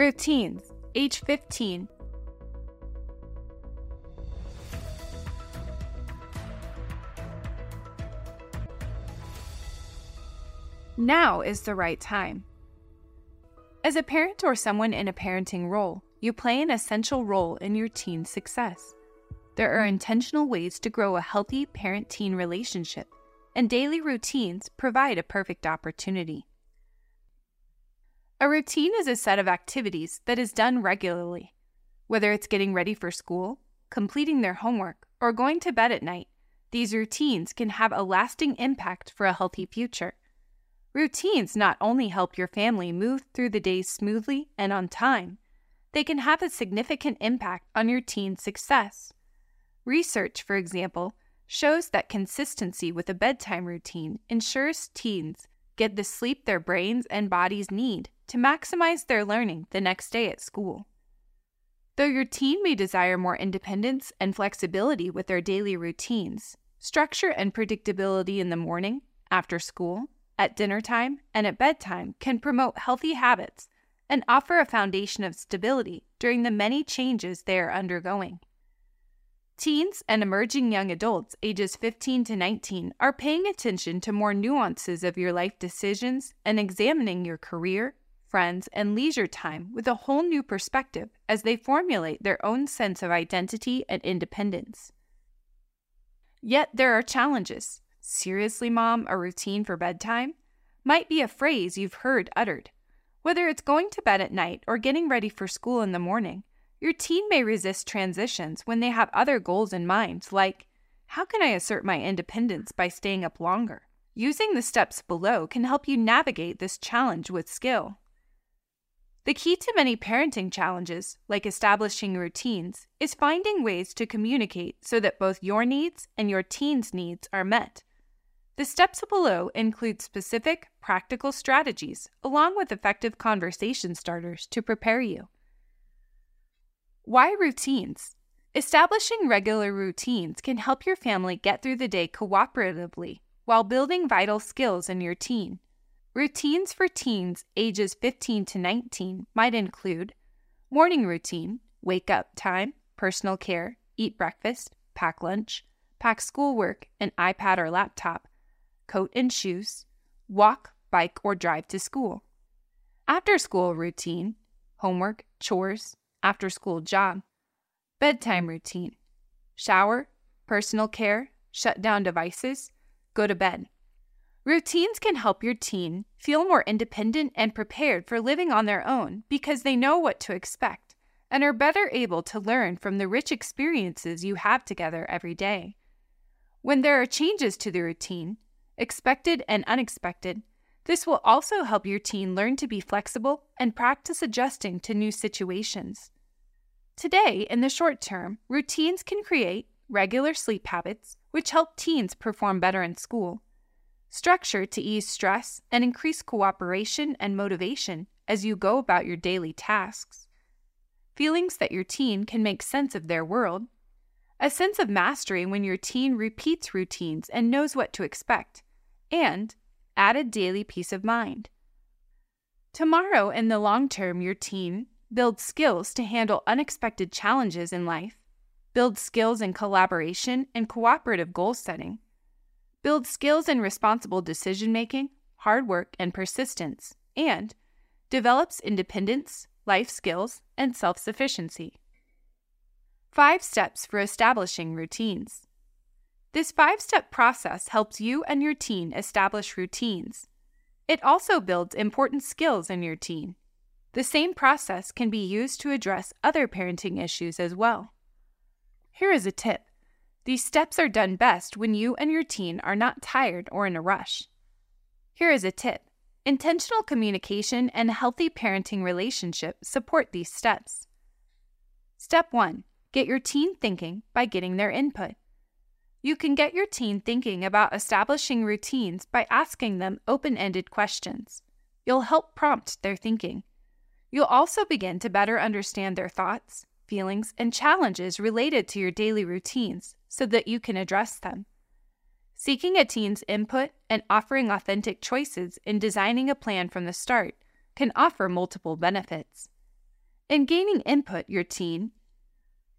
Routines, age 15. Now is the right time. As a parent or someone in a parenting role, you play an essential role in your teen's success. There are intentional ways to grow a healthy parent teen relationship, and daily routines provide a perfect opportunity. A routine is a set of activities that is done regularly. Whether it's getting ready for school, completing their homework, or going to bed at night, these routines can have a lasting impact for a healthy future. Routines not only help your family move through the days smoothly and on time, they can have a significant impact on your teen's success. Research, for example, shows that consistency with a bedtime routine ensures teens get the sleep their brains and bodies need to maximize their learning the next day at school. Though your teen may desire more independence and flexibility with their daily routines, structure and predictability in the morning, after school, at dinner time, and at bedtime can promote healthy habits and offer a foundation of stability during the many changes they are undergoing. Teens and emerging young adults ages 15 to 19 are paying attention to more nuances of your life decisions and examining your career, friends, and leisure time with a whole new perspective as they formulate their own sense of identity and independence. Yet there are challenges. Seriously, mom, a routine for bedtime might be a phrase you've heard uttered. Whether it's going to bed at night or getting ready for school in the morning, your teen may resist transitions when they have other goals in mind, like, how can I assert my independence by staying up longer? Using the steps below can help you navigate this challenge with skill. The key to many parenting challenges, like establishing routines, is finding ways to communicate so that both your needs and your teen's needs are met. The steps below include specific, practical strategies along with effective conversation starters to prepare you. Why routines? Establishing regular routines can help your family get through the day cooperatively while building vital skills in your teen. Routines for teens ages 15 to 19 might include morning routine, wake up time, personal care, eat breakfast, pack lunch, pack schoolwork, an iPad or laptop, coat and shoes, walk, bike, or drive to school. After school routine, homework, chores, after school job, bedtime routine, shower, personal care, shut down devices, go to bed. Routines can help your teen feel more independent and prepared for living on their own because they know what to expect and are better able to learn from the rich experiences you have together every day. When there are changes to the routine, expected and unexpected, this will also help your teen learn to be flexible and practice adjusting to new situations. Today, in the short term, routines can create regular sleep habits, which help teens perform better in school structure to ease stress and increase cooperation and motivation as you go about your daily tasks, feelings that your teen can make sense of their world, a sense of mastery when your teen repeats routines and knows what to expect, and added daily peace of mind. Tomorrow, in the long term, your teen builds skills to handle unexpected challenges in life, builds skills in collaboration and cooperative goal setting builds skills in responsible decision making, hard work, and persistence, and develops independence, life skills, and self sufficiency. Five steps for establishing routines. This five step process helps you and your teen establish routines. It also builds important skills in your teen. The same process can be used to address other parenting issues as well. Here is a tip these steps are done best when you and your teen are not tired or in a rush. Here is a tip intentional communication and healthy parenting relationship support these steps. Step 1 Get your teen thinking by getting their input. You can get your teen thinking about establishing routines by asking them open ended questions. You'll help prompt their thinking. You'll also begin to better understand their thoughts, feelings, and challenges related to your daily routines so that you can address them. Seeking a teen's input and offering authentic choices in designing a plan from the start can offer multiple benefits. In gaining input, your teen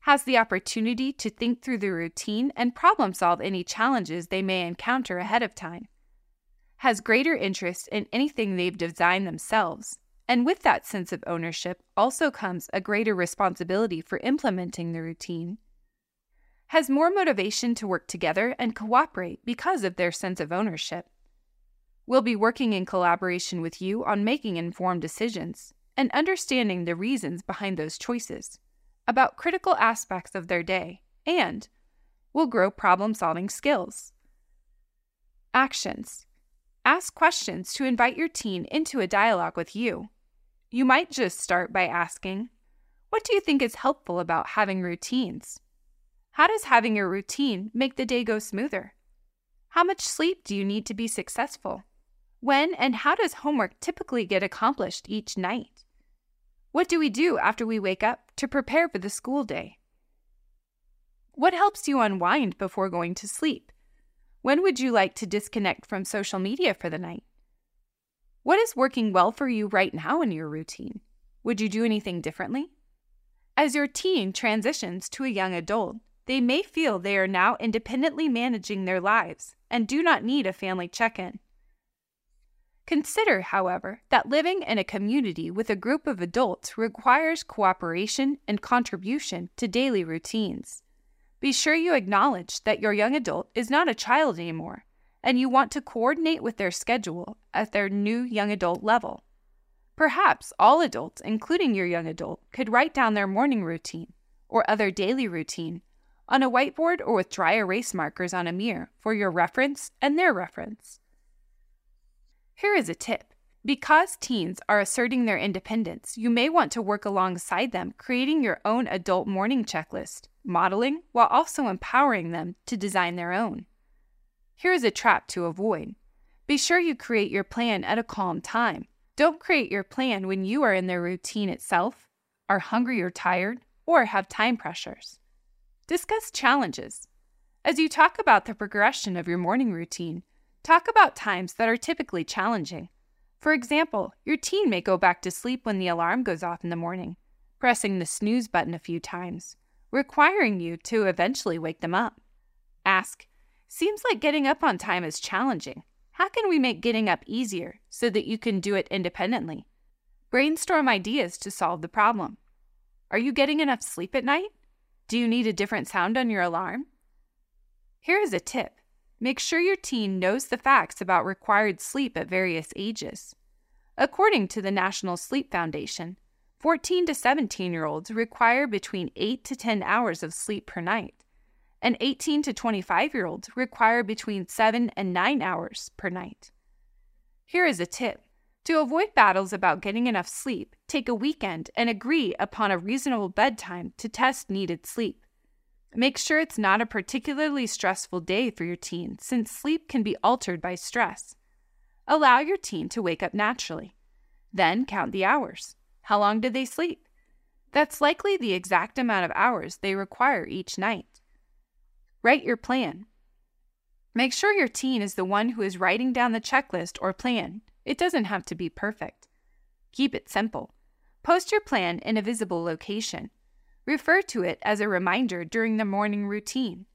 has the opportunity to think through the routine and problem solve any challenges they may encounter ahead of time, has greater interest in anything they've designed themselves, and with that sense of ownership also comes a greater responsibility for implementing the routine, has more motivation to work together and cooperate because of their sense of ownership. Will be working in collaboration with you on making informed decisions and understanding the reasons behind those choices about critical aspects of their day, and will grow problem solving skills. Actions Ask questions to invite your teen into a dialogue with you. You might just start by asking, What do you think is helpful about having routines? How does having a routine make the day go smoother? How much sleep do you need to be successful? When and how does homework typically get accomplished each night? What do we do after we wake up to prepare for the school day? What helps you unwind before going to sleep? When would you like to disconnect from social media for the night? What is working well for you right now in your routine? Would you do anything differently? As your teen transitions to a young adult, they may feel they are now independently managing their lives and do not need a family check in. Consider, however, that living in a community with a group of adults requires cooperation and contribution to daily routines. Be sure you acknowledge that your young adult is not a child anymore and you want to coordinate with their schedule at their new young adult level. Perhaps all adults, including your young adult, could write down their morning routine or other daily routine on a whiteboard or with dry erase markers on a mirror for your reference and their reference. Here is a tip. Because teens are asserting their independence, you may want to work alongside them, creating your own adult morning checklist, modeling while also empowering them to design their own. Here is a trap to avoid. Be sure you create your plan at a calm time. Don't create your plan when you are in the routine itself, are hungry or tired, or have time pressures. Discuss challenges. As you talk about the progression of your morning routine, talk about times that are typically challenging. For example, your teen may go back to sleep when the alarm goes off in the morning, pressing the snooze button a few times, requiring you to eventually wake them up. Ask, Seems like getting up on time is challenging. How can we make getting up easier so that you can do it independently? Brainstorm ideas to solve the problem. Are you getting enough sleep at night? Do you need a different sound on your alarm? Here is a tip make sure your teen knows the facts about required sleep at various ages. According to the National Sleep Foundation, 14 to 17 year olds require between 8 to 10 hours of sleep per night and 18 to 25 year olds require between 7 and 9 hours per night. Here is a tip to avoid battles about getting enough sleep, take a weekend and agree upon a reasonable bedtime to test needed sleep. Make sure it's not a particularly stressful day for your teen, since sleep can be altered by stress. Allow your teen to wake up naturally. Then count the hours. How long did they sleep? That's likely the exact amount of hours they require each night. Write your plan. Make sure your teen is the one who is writing down the checklist or plan. It doesn't have to be perfect. Keep it simple. Post your plan in a visible location. Refer to it as a reminder during the morning routine.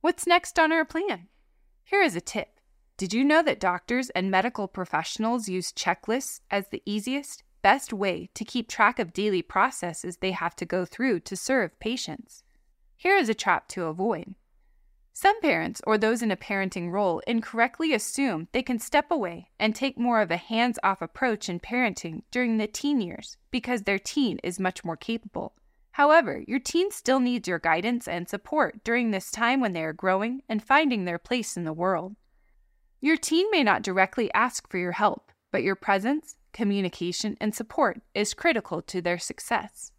What's next on our plan? Here is a tip. Did you know that doctors and medical professionals use checklists as the easiest, best way to keep track of daily processes they have to go through to serve patients? Here is a trap to avoid. Some parents, or those in a parenting role, incorrectly assume they can step away and take more of a hands off approach in parenting during the teen years because their teen is much more capable. However, your teen still needs your guidance and support during this time when they are growing and finding their place in the world. Your teen may not directly ask for your help, but your presence, communication, and support is critical to their success.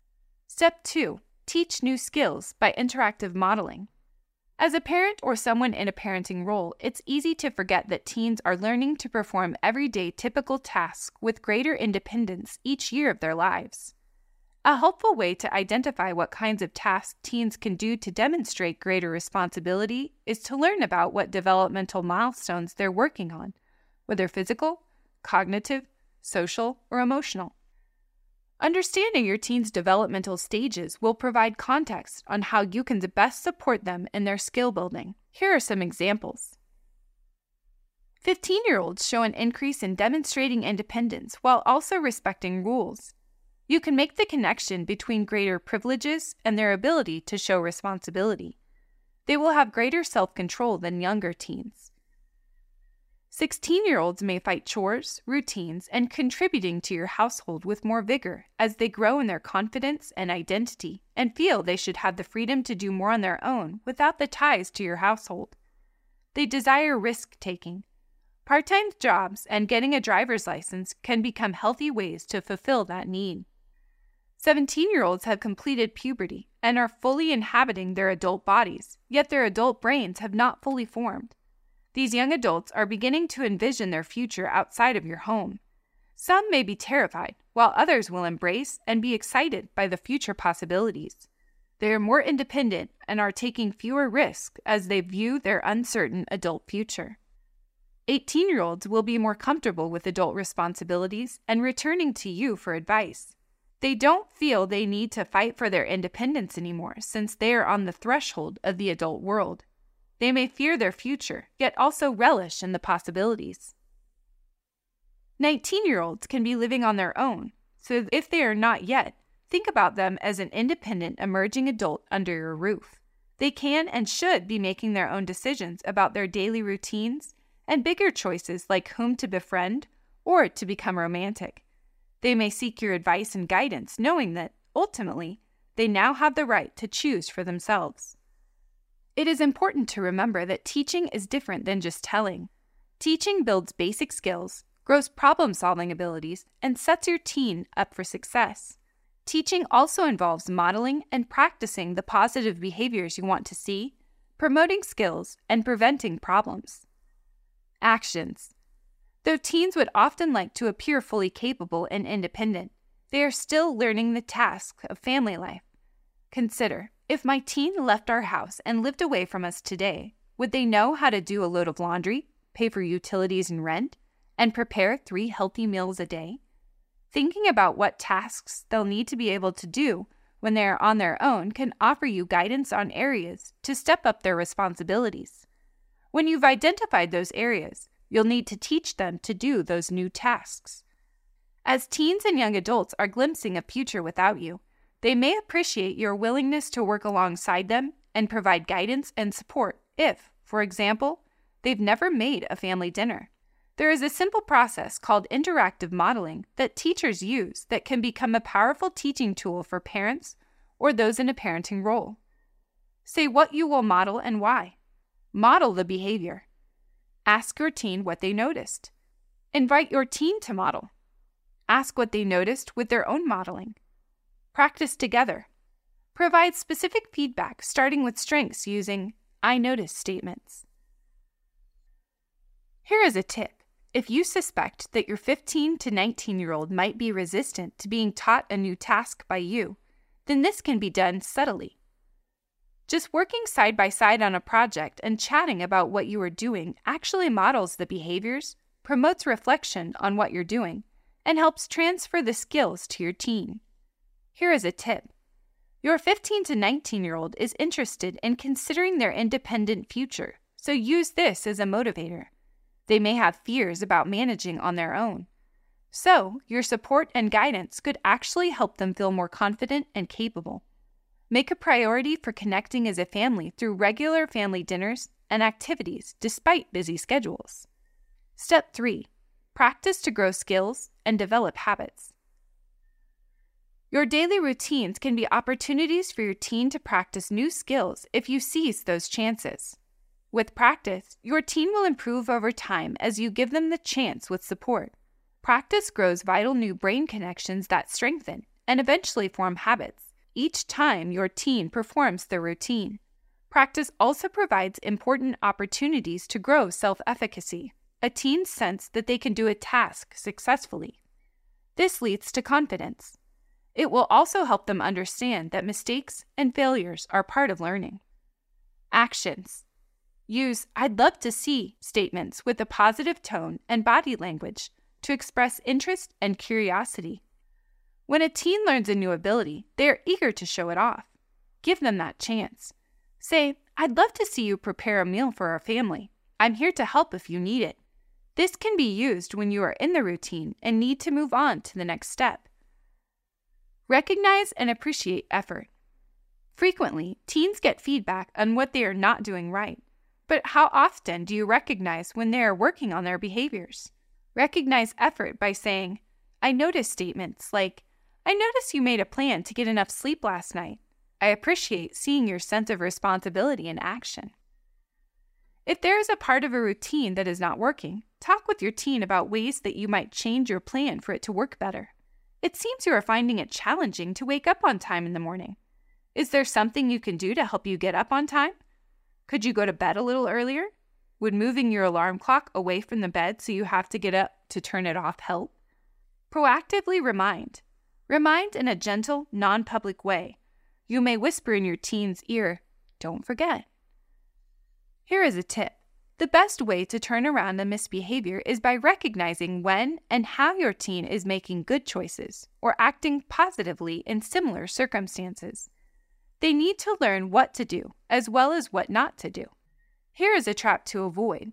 Step 2 Teach new skills by interactive modeling. As a parent or someone in a parenting role, it's easy to forget that teens are learning to perform everyday typical tasks with greater independence each year of their lives. A helpful way to identify what kinds of tasks teens can do to demonstrate greater responsibility is to learn about what developmental milestones they're working on, whether physical, cognitive, social, or emotional. Understanding your teen's developmental stages will provide context on how you can best support them in their skill building. Here are some examples. 15 year olds show an increase in demonstrating independence while also respecting rules. You can make the connection between greater privileges and their ability to show responsibility. They will have greater self control than younger teens. 16 year olds may fight chores, routines, and contributing to your household with more vigor as they grow in their confidence and identity and feel they should have the freedom to do more on their own without the ties to your household. They desire risk taking. Part time jobs and getting a driver's license can become healthy ways to fulfill that need. 17 year olds have completed puberty and are fully inhabiting their adult bodies, yet their adult brains have not fully formed. These young adults are beginning to envision their future outside of your home. Some may be terrified, while others will embrace and be excited by the future possibilities. They are more independent and are taking fewer risks as they view their uncertain adult future. 18 year olds will be more comfortable with adult responsibilities and returning to you for advice. They don't feel they need to fight for their independence anymore since they are on the threshold of the adult world. They may fear their future, yet also relish in the possibilities. 19 year olds can be living on their own, so if they are not yet, think about them as an independent emerging adult under your roof. They can and should be making their own decisions about their daily routines and bigger choices like whom to befriend or to become romantic. They may seek your advice and guidance, knowing that, ultimately, they now have the right to choose for themselves. It is important to remember that teaching is different than just telling. Teaching builds basic skills, grows problem solving abilities, and sets your teen up for success. Teaching also involves modeling and practicing the positive behaviors you want to see, promoting skills, and preventing problems. Actions Though teens would often like to appear fully capable and independent, they are still learning the tasks of family life. Consider if my teen left our house and lived away from us today, would they know how to do a load of laundry, pay for utilities and rent, and prepare three healthy meals a day? Thinking about what tasks they'll need to be able to do when they are on their own can offer you guidance on areas to step up their responsibilities. When you've identified those areas, you'll need to teach them to do those new tasks. As teens and young adults are glimpsing a future without you, they may appreciate your willingness to work alongside them and provide guidance and support if, for example, they've never made a family dinner. There is a simple process called interactive modeling that teachers use that can become a powerful teaching tool for parents or those in a parenting role. Say what you will model and why. Model the behavior. Ask your teen what they noticed. Invite your teen to model. Ask what they noticed with their own modeling. Practice together. Provide specific feedback, starting with strengths using I notice statements. Here is a tip. If you suspect that your 15 to 19 year old might be resistant to being taught a new task by you, then this can be done subtly. Just working side by side on a project and chatting about what you are doing actually models the behaviors, promotes reflection on what you're doing, and helps transfer the skills to your teen. Here is a tip your 15 to 19 year old is interested in considering their independent future, so use this as a motivator. They may have fears about managing on their own. So, your support and guidance could actually help them feel more confident and capable. Make a priority for connecting as a family through regular family dinners and activities despite busy schedules. Step 3 Practice to grow skills and develop habits. Your daily routines can be opportunities for your teen to practice new skills if you seize those chances. With practice, your teen will improve over time as you give them the chance with support. Practice grows vital new brain connections that strengthen and eventually form habits each time your teen performs the routine. Practice also provides important opportunities to grow self efficacy, a teen's sense that they can do a task successfully. This leads to confidence. It will also help them understand that mistakes and failures are part of learning. Actions Use I'd love to see statements with a positive tone and body language to express interest and curiosity. When a teen learns a new ability, they are eager to show it off. Give them that chance. Say, I'd love to see you prepare a meal for our family. I'm here to help if you need it. This can be used when you are in the routine and need to move on to the next step. Recognize and appreciate effort. Frequently, teens get feedback on what they are not doing right. But how often do you recognize when they are working on their behaviors? Recognize effort by saying, I notice statements like, I notice you made a plan to get enough sleep last night. I appreciate seeing your sense of responsibility in action. If there is a part of a routine that is not working, talk with your teen about ways that you might change your plan for it to work better. It seems you are finding it challenging to wake up on time in the morning. Is there something you can do to help you get up on time? Could you go to bed a little earlier? Would moving your alarm clock away from the bed so you have to get up to turn it off help? Proactively remind. Remind in a gentle, non public way. You may whisper in your teen's ear, Don't forget. Here is a tip the best way to turn around a misbehavior is by recognizing when and how your teen is making good choices or acting positively in similar circumstances. They need to learn what to do as well as what not to do. Here is a trap to avoid.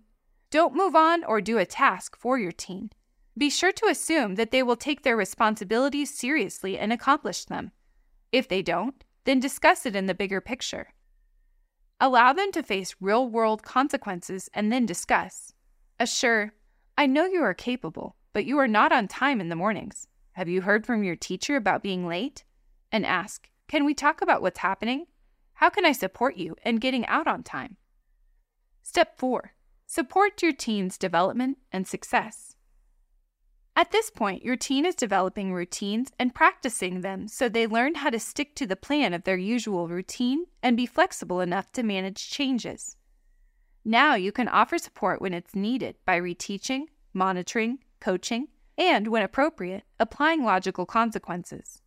Don't move on or do a task for your teen. Be sure to assume that they will take their responsibilities seriously and accomplish them. If they don't, then discuss it in the bigger picture. Allow them to face real world consequences and then discuss. Assure, I know you are capable, but you are not on time in the mornings. Have you heard from your teacher about being late? And ask, Can we talk about what's happening? How can I support you in getting out on time? Step 4 Support your teen's development and success. At this point, your teen is developing routines and practicing them so they learn how to stick to the plan of their usual routine and be flexible enough to manage changes. Now you can offer support when it's needed by reteaching, monitoring, coaching, and, when appropriate, applying logical consequences.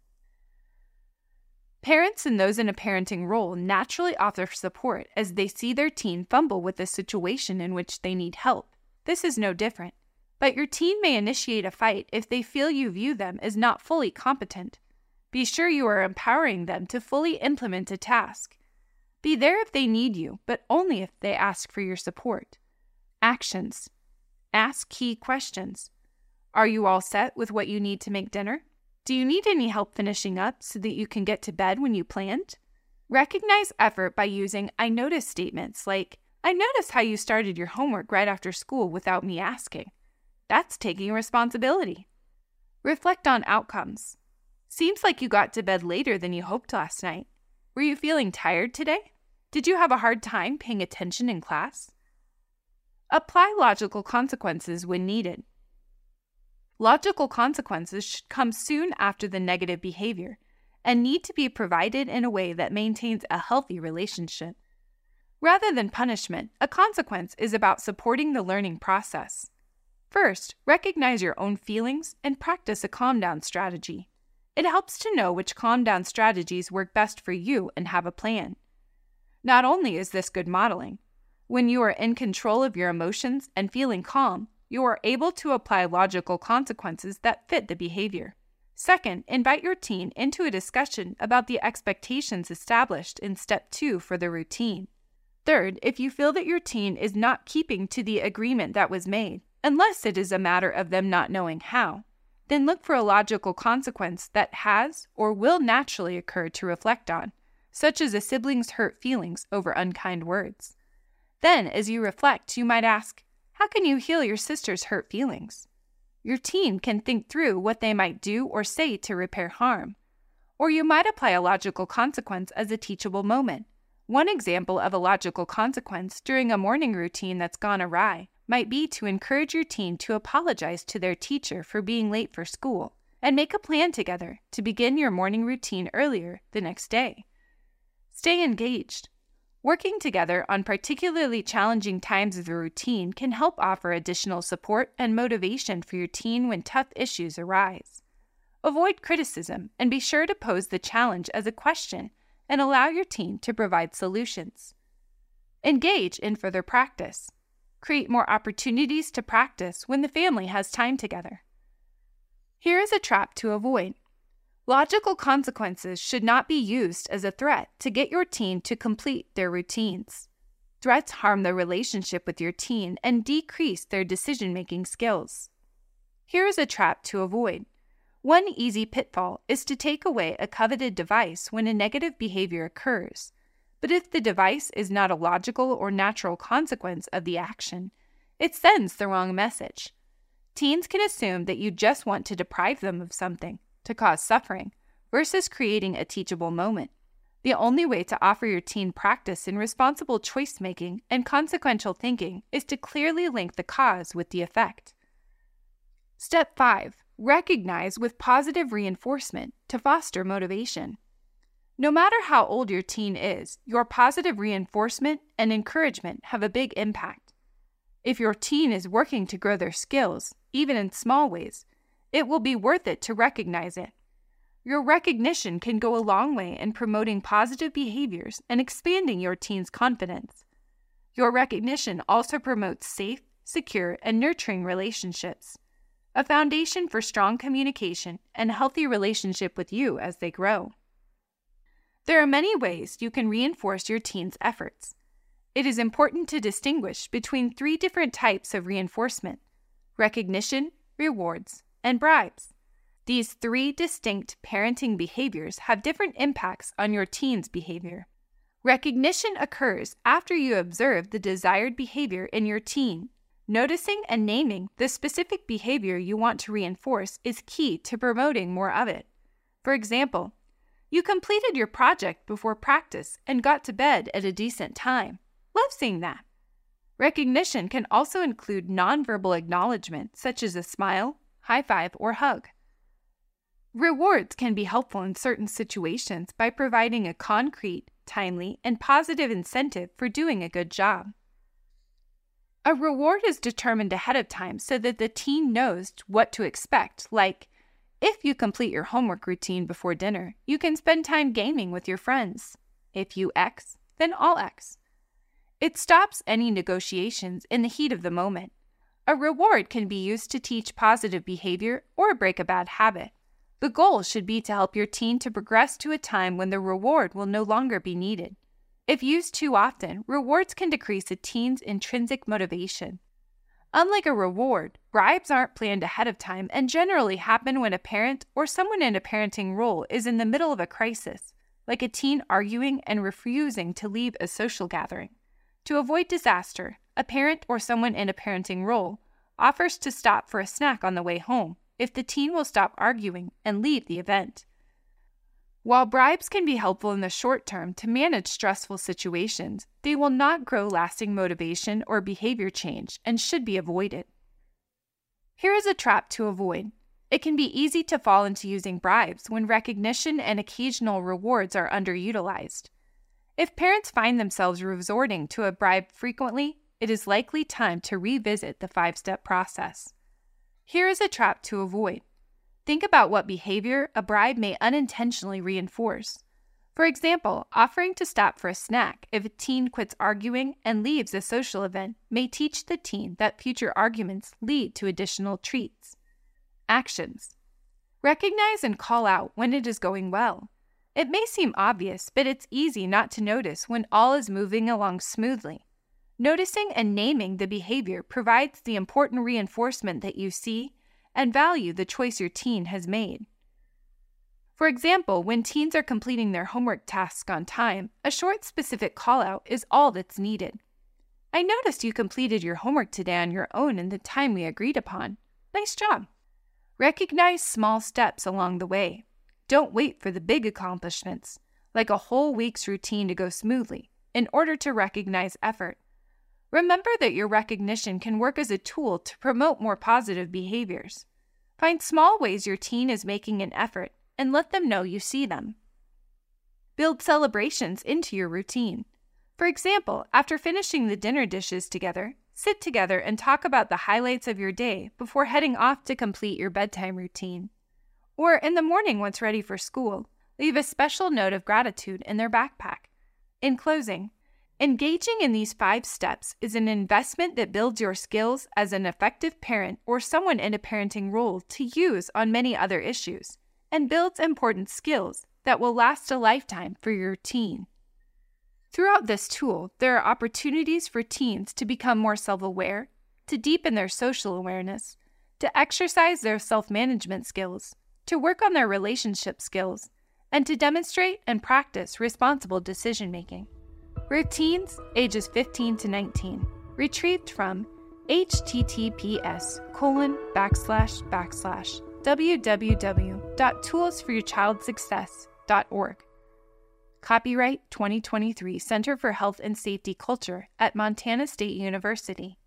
Parents and those in a parenting role naturally offer support as they see their teen fumble with a situation in which they need help. This is no different. But your teen may initiate a fight if they feel you view them as not fully competent. Be sure you are empowering them to fully implement a task. Be there if they need you, but only if they ask for your support. Actions Ask key questions. Are you all set with what you need to make dinner? Do you need any help finishing up so that you can get to bed when you planned? Recognize effort by using I notice statements like, I notice how you started your homework right after school without me asking. That's taking responsibility. Reflect on outcomes. Seems like you got to bed later than you hoped last night. Were you feeling tired today? Did you have a hard time paying attention in class? Apply logical consequences when needed. Logical consequences should come soon after the negative behavior and need to be provided in a way that maintains a healthy relationship. Rather than punishment, a consequence is about supporting the learning process. First, recognize your own feelings and practice a calm down strategy. It helps to know which calm down strategies work best for you and have a plan. Not only is this good modeling, when you are in control of your emotions and feeling calm, you are able to apply logical consequences that fit the behavior. Second, invite your teen into a discussion about the expectations established in step two for the routine. Third, if you feel that your teen is not keeping to the agreement that was made, unless it is a matter of them not knowing how. Then look for a logical consequence that has or will naturally occur to reflect on, such as a sibling's hurt feelings over unkind words. Then, as you reflect, you might ask, How can you heal your sister's hurt feelings? Your teen can think through what they might do or say to repair harm. Or you might apply a logical consequence as a teachable moment. One example of a logical consequence during a morning routine that's gone awry might be to encourage your teen to apologize to their teacher for being late for school and make a plan together to begin your morning routine earlier the next day. Stay engaged. Working together on particularly challenging times of the routine can help offer additional support and motivation for your teen when tough issues arise. Avoid criticism and be sure to pose the challenge as a question and allow your teen to provide solutions. Engage in further practice create more opportunities to practice when the family has time together. Here is a trap to avoid. Logical consequences should not be used as a threat to get your teen to complete their routines. Threats harm the relationship with your teen and decrease their decision making skills. Here is a trap to avoid. One easy pitfall is to take away a coveted device when a negative behavior occurs. But if the device is not a logical or natural consequence of the action, it sends the wrong message. Teens can assume that you just want to deprive them of something to cause suffering versus creating a teachable moment. The only way to offer your teen practice in responsible choice making and consequential thinking is to clearly link the cause with the effect. Step 5 Recognize with positive reinforcement to foster motivation. No matter how old your teen is, your positive reinforcement and encouragement have a big impact. If your teen is working to grow their skills, even in small ways, it will be worth it to recognize it. Your recognition can go a long way in promoting positive behaviors and expanding your teen's confidence. Your recognition also promotes safe, secure, and nurturing relationships, a foundation for strong communication and healthy relationship with you as they grow. There are many ways you can reinforce your teen's efforts. It is important to distinguish between three different types of reinforcement recognition, rewards, and bribes. These three distinct parenting behaviors have different impacts on your teen's behavior. Recognition occurs after you observe the desired behavior in your teen. Noticing and naming the specific behavior you want to reinforce is key to promoting more of it. For example, you completed your project before practice and got to bed at a decent time. Love seeing that. Recognition can also include nonverbal acknowledgement, such as a smile, high five, or hug. Rewards can be helpful in certain situations by providing a concrete, timely, and positive incentive for doing a good job. A reward is determined ahead of time so that the teen knows what to expect, like, if you complete your homework routine before dinner, you can spend time gaming with your friends. If you X, then all X. It stops any negotiations in the heat of the moment. A reward can be used to teach positive behavior or break a bad habit. The goal should be to help your teen to progress to a time when the reward will no longer be needed. If used too often, rewards can decrease a teen's intrinsic motivation. Unlike a reward, bribes aren't planned ahead of time and generally happen when a parent or someone in a parenting role is in the middle of a crisis, like a teen arguing and refusing to leave a social gathering. To avoid disaster, a parent or someone in a parenting role offers to stop for a snack on the way home if the teen will stop arguing and leave the event. While bribes can be helpful in the short term to manage stressful situations, they will not grow lasting motivation or behavior change and should be avoided. Here is a trap to avoid. It can be easy to fall into using bribes when recognition and occasional rewards are underutilized. If parents find themselves resorting to a bribe frequently, it is likely time to revisit the five step process. Here is a trap to avoid. Think about what behavior a bribe may unintentionally reinforce. For example, offering to stop for a snack if a teen quits arguing and leaves a social event may teach the teen that future arguments lead to additional treats. Actions Recognize and call out when it is going well. It may seem obvious, but it's easy not to notice when all is moving along smoothly. Noticing and naming the behavior provides the important reinforcement that you see and value the choice your teen has made. For example, when teens are completing their homework tasks on time, a short specific callout is all that's needed. I noticed you completed your homework today on your own in the time we agreed upon. Nice job. Recognize small steps along the way. Don't wait for the big accomplishments, like a whole week's routine to go smoothly, in order to recognize effort. Remember that your recognition can work as a tool to promote more positive behaviors. Find small ways your teen is making an effort and let them know you see them. Build celebrations into your routine. For example, after finishing the dinner dishes together, sit together and talk about the highlights of your day before heading off to complete your bedtime routine. Or in the morning, once ready for school, leave a special note of gratitude in their backpack. In closing, Engaging in these five steps is an investment that builds your skills as an effective parent or someone in a parenting role to use on many other issues, and builds important skills that will last a lifetime for your teen. Throughout this tool, there are opportunities for teens to become more self aware, to deepen their social awareness, to exercise their self management skills, to work on their relationship skills, and to demonstrate and practice responsible decision making. Routines ages 15 to 19, retrieved from https colon backslash backslash www.toolsforyourchildsuccess.org. Copyright 2023 Center for Health and Safety Culture at Montana State University.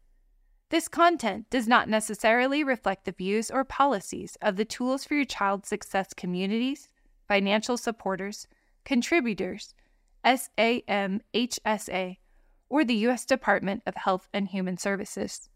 This content does not necessarily reflect the views or policies of the Tools for Your Child Success communities, financial supporters, contributors, SAMHSA, or the U.S. Department of Health and Human Services.